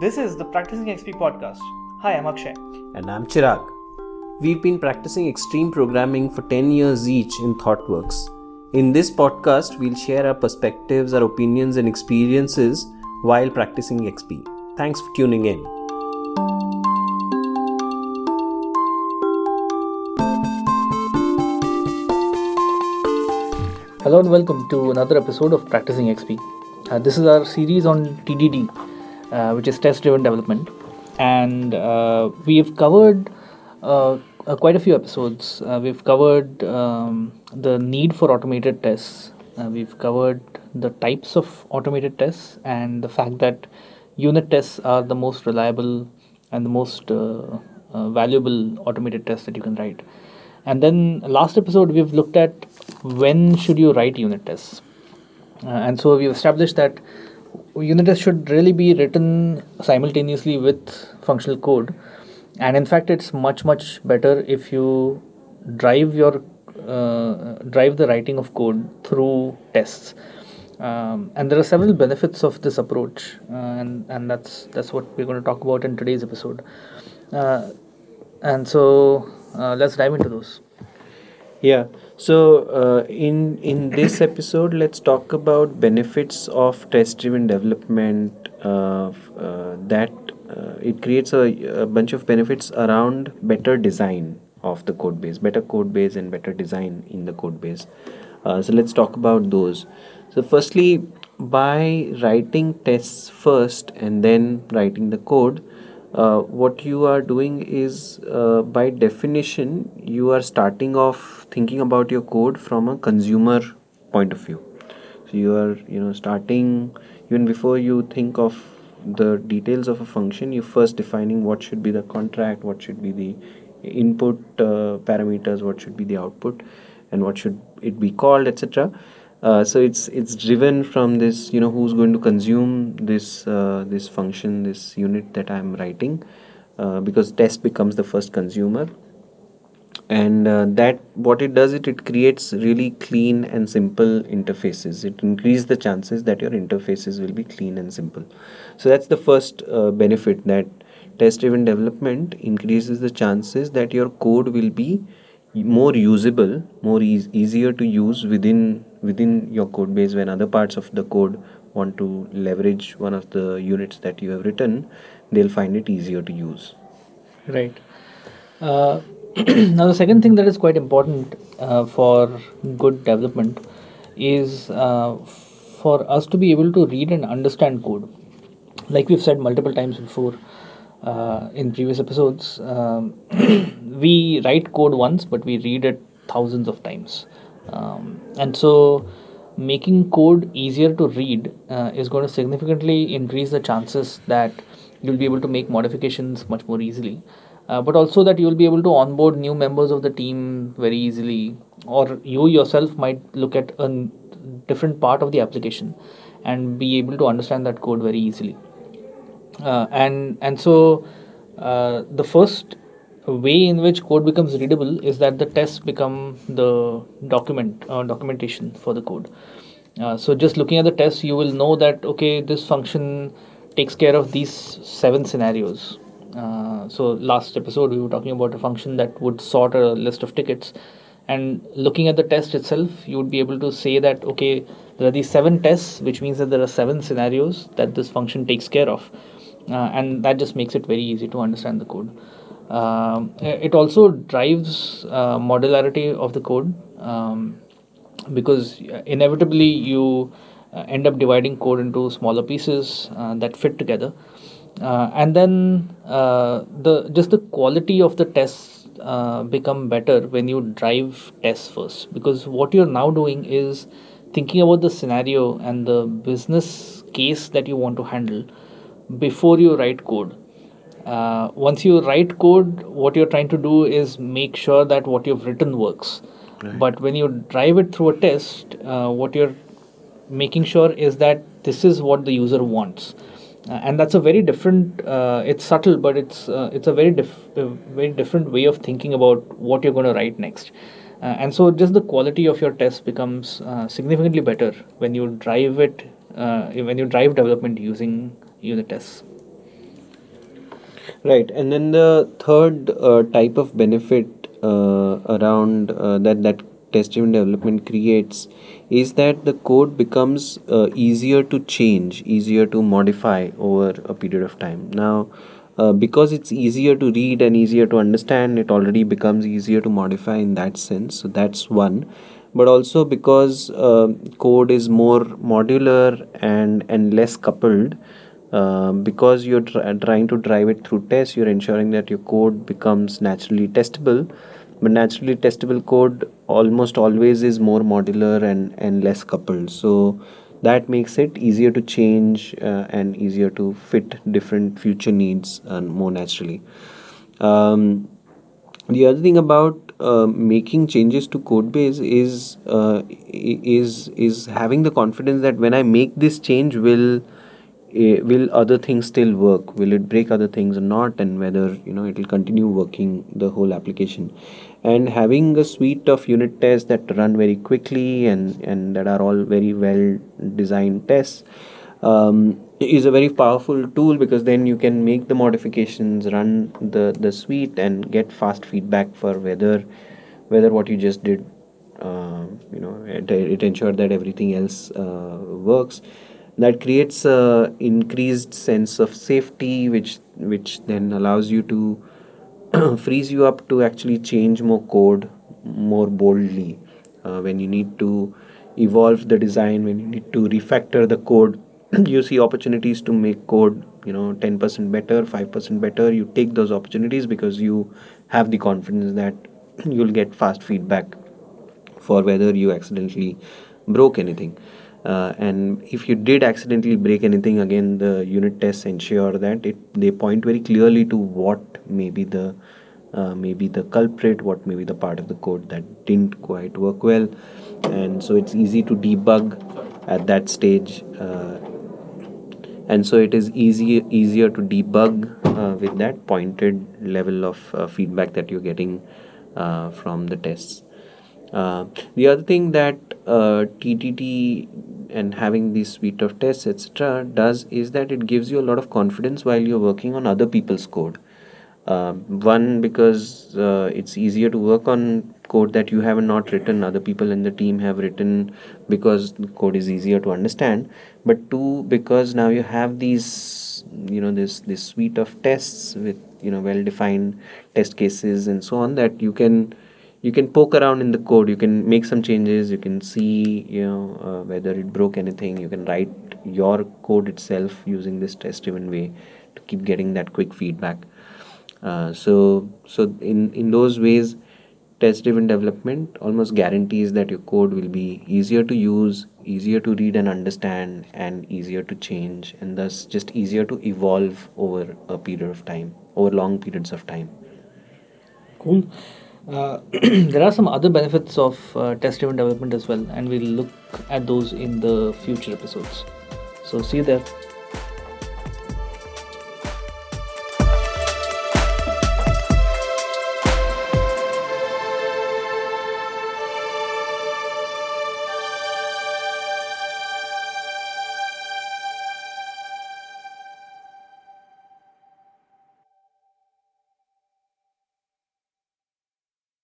This is the Practicing XP podcast. Hi, I'm Akshay. And I'm Chirag. We've been practicing extreme programming for 10 years each in ThoughtWorks. In this podcast, we'll share our perspectives, our opinions, and experiences while practicing XP. Thanks for tuning in. Hello and welcome to another episode of Practicing XP. Uh, this is our series on TDD, which is test driven development. And uh, we have covered uh, uh, quite a few episodes. Uh, we've covered um, the need for automated tests, we've covered the types of automated tests, and the fact that unit tests are the most reliable and the most valuable automated tests that you can write. And then last episode, we've looked at when should you write unit tests uh, and so we've established that unit tests should really be written simultaneously with functional code. And in fact it's much much better if you drive your uh, drive the writing of code through tests. Um, and there are several benefits of this approach uh, and and that's that's what we're going to talk about in today's episode. Uh, and so uh, let's dive into those yeah. So uh, in in this episode let's talk about benefits of test driven development uh, uh, that uh, it creates a, a, bunch of benefits around better design of the code base better code base and better design in the code base. Uh, so let's talk about those. So firstly by writing tests first and then writing the code uh, what you are doing is uh, by definition you are starting off thinking about your code from a consumer point of view. So you are you know starting even before you think of the details of a function you first defining what should be the contract what should be the input uh, parameters what should be the output and what should it be called etc uh, so it's it's driven from this you know who's going to consume this uh, this function this unit that i'm writing uh, because test becomes the first consumer. And uh, that what it does it it creates really clean and simple interfaces. It increases the chances that your interfaces will be clean and simple. So that's the first uh, benefit that test driven development increases the chances that your code will be more usable more e- easier to use within within your code base when other parts of the code want to leverage one of the units that you have written they'll find it easier to use. Right. Uh, now the second thing that is quite important uh, for good development is uh, for us to be able to read and understand code. Like we've said multiple times before uh, in previous episodes um, we write code once but we read it thousands of times um, and so making code easier to read uh, is going to significantly increase the chances that you'll be able to make modifications much more easily. Uh, but also that you'll be able to onboard new members of the team very easily or you yourself might look at a different part of the application and be able to understand that code very easily. Uh, and and so uh, the first way in which code becomes readable is that the tests become the document uh, documentation for the code. Uh, so just looking at the tests you will know that okay this function takes care of these seven scenarios. Uh, so last episode we were talking about a function that would sort a list of tickets. And looking at the test itself you would be able to say that okay there are these seven tests which means that there are seven scenarios that this function takes care of. Uh, and that just makes it very easy to understand the code um, it also drives uh, modularity of the code um, because inevitably you uh, end up dividing code into smaller pieces uh, that fit together. Uh, and then uh, the just the quality of the tests uh, become better when you drive tests first. Because what you're now doing is thinking about the scenario and the business case that you want to handle before you write code uh, once you write code what you're trying to do is make sure that what you've written works. Right. but when you drive it through a test uh, what you're making sure is that this is what the user wants. Uh, and that's a very different uh, it's subtle but it's uh, it's a very dif- very different way of thinking about what you're going to write next. Uh, and so just the quality of your test becomes significantly better when you drive it when you drive development using unit tests Right, and then the third uh, type of benefit uh, around uh, that that test-driven development creates is that the code becomes uh, easier to change, easier to modify over a period of time. Now, uh, because it's easier to read and easier to understand, it already becomes easier to modify in that sense. So that's one. But also because uh, code is more modular and and less coupled um, because you're tr- trying to drive it through tests you're ensuring that your code becomes naturally testable. But naturally testable code almost always is more modular and, and less coupled. So that makes it easier to change uh, and easier to fit different future needs and more naturally. Um, the other thing about uh, making changes to code base is uh, is is having the confidence that when I make this change will eh, will other things still work? Will it break other things or not? And whether you know it will continue working the whole application. And having a suite of unit tests that run very quickly and and that are all very well designed tests um, is a very powerful tool because then you can make the modifications run the the suite and get fast feedback for whether whether what you just did uh, you know it, it ensured that everything else uh, works that creates a increased sense of safety which which then allows you to frees you up to actually change more code more boldly uh, when you need to evolve the design when you need to refactor the code. You see opportunities to make code you know 10% better 5% better. You take those opportunities because you have the confidence that you'll get fast feedback for whether you accidentally broke anything uh, and if you did accidentally break anything again the unit tests ensure that it they point very clearly to what may be the uh, maybe the culprit what may be the part of the code that didn't quite work well. And so it's easy to debug at that stage uh, and so it is easy easier to debug uh, with that pointed level of uh, feedback that you're getting uh, from the tests. The other thing that uh, TDD and having this suite of tests etc does is that it gives you a lot of confidence while you're working on other people's code. Uh, one because uh, it's easier to work on code that you have not written other people in the team have written because the code is easier to understand. But two because now you have these you know this this suite of tests with you know well defined test cases and so on that you can you can poke around in the code. You can make some changes. You can see you know uh, whether it broke anything. You can write your code itself using this test driven way to keep getting that quick feedback. Uh, so so in in those ways test driven development almost guarantees that your code will be easier to use easier to read and understand and easier to change and thus just easier to evolve over a period of time over long periods of time. Cool. Uh, there are some other benefits of uh, test driven development as well, and we'll look at those in the future episodes. So, see you there.